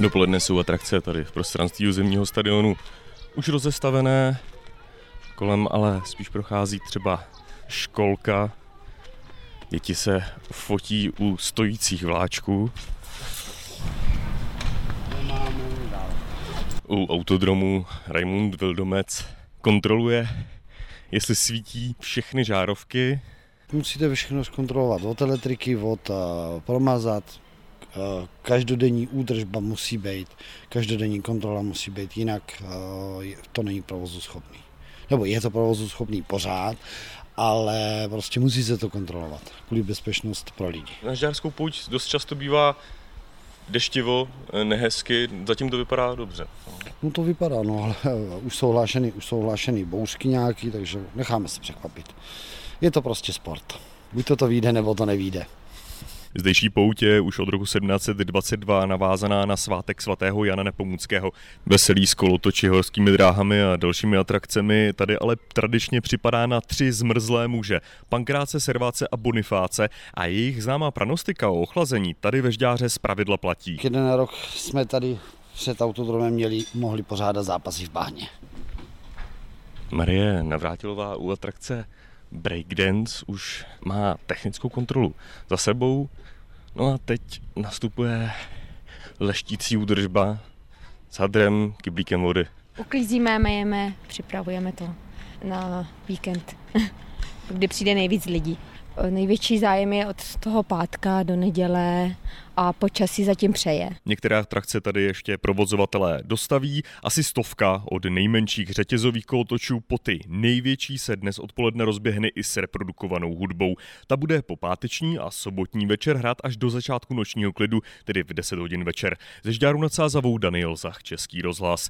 Dopoledne jsou atrakce tady v prostranství zimního stadionu už rozestavené, kolem ale spíš prochází třeba školka. Děti se fotí u stojících vláčků. U autodromu Raimund Vildomec kontroluje, jestli svítí všechny žárovky. Musíte všechno zkontrolovat, od elektriky, od uh, promazat, každodenní údržba musí být, každodenní kontrola musí být, jinak uh, to není provozu schopný. Nebo je to provozu schopný pořád, ale prostě musí se to kontrolovat kvůli bezpečnost pro lidi. Na Žárskou pouť dost často bývá deštivo, nehezky, zatím to vypadá dobře. No to vypadá, no ale už jsou hlášeny, už jsou hlášeny bouřky nějaký, takže necháme se překvapit. Je to prostě sport. Buď to to vyjde, nebo to nevíde. Zdejší poutě je už od roku 1722 navázaná na svátek svatého Jana Nepomuckého. Veselý s kolotoči horskými dráhami a dalšími atrakcemi tady ale tradičně připadá na tři zmrzlé muže. Pankráce, Serváce a Bonifáce a jejich známá pranostika o ochlazení tady ve Žďáře pravidla platí. Jeden rok jsme tady před autodromem měli, mohli pořádat zápasy v bahně. Marie Navrátilová u atrakce Breakdance už má technickou kontrolu za sebou, no a teď nastupuje leštící údržba s hadrem, kyblíkem vody. Uklízíme, mejeme, připravujeme to na víkend, kdy přijde nejvíc lidí. Největší zájem je od toho pátka do neděle a počasí zatím přeje. Některé atrakce tady ještě provozovatelé dostaví. Asi stovka od nejmenších řetězových kolotočů po ty největší se dnes odpoledne rozběhne i s reprodukovanou hudbou. Ta bude po páteční a sobotní večer hrát až do začátku nočního klidu, tedy v 10 hodin večer. Ze Žďáru nad Sázavou Daniel Zach, Český rozhlas.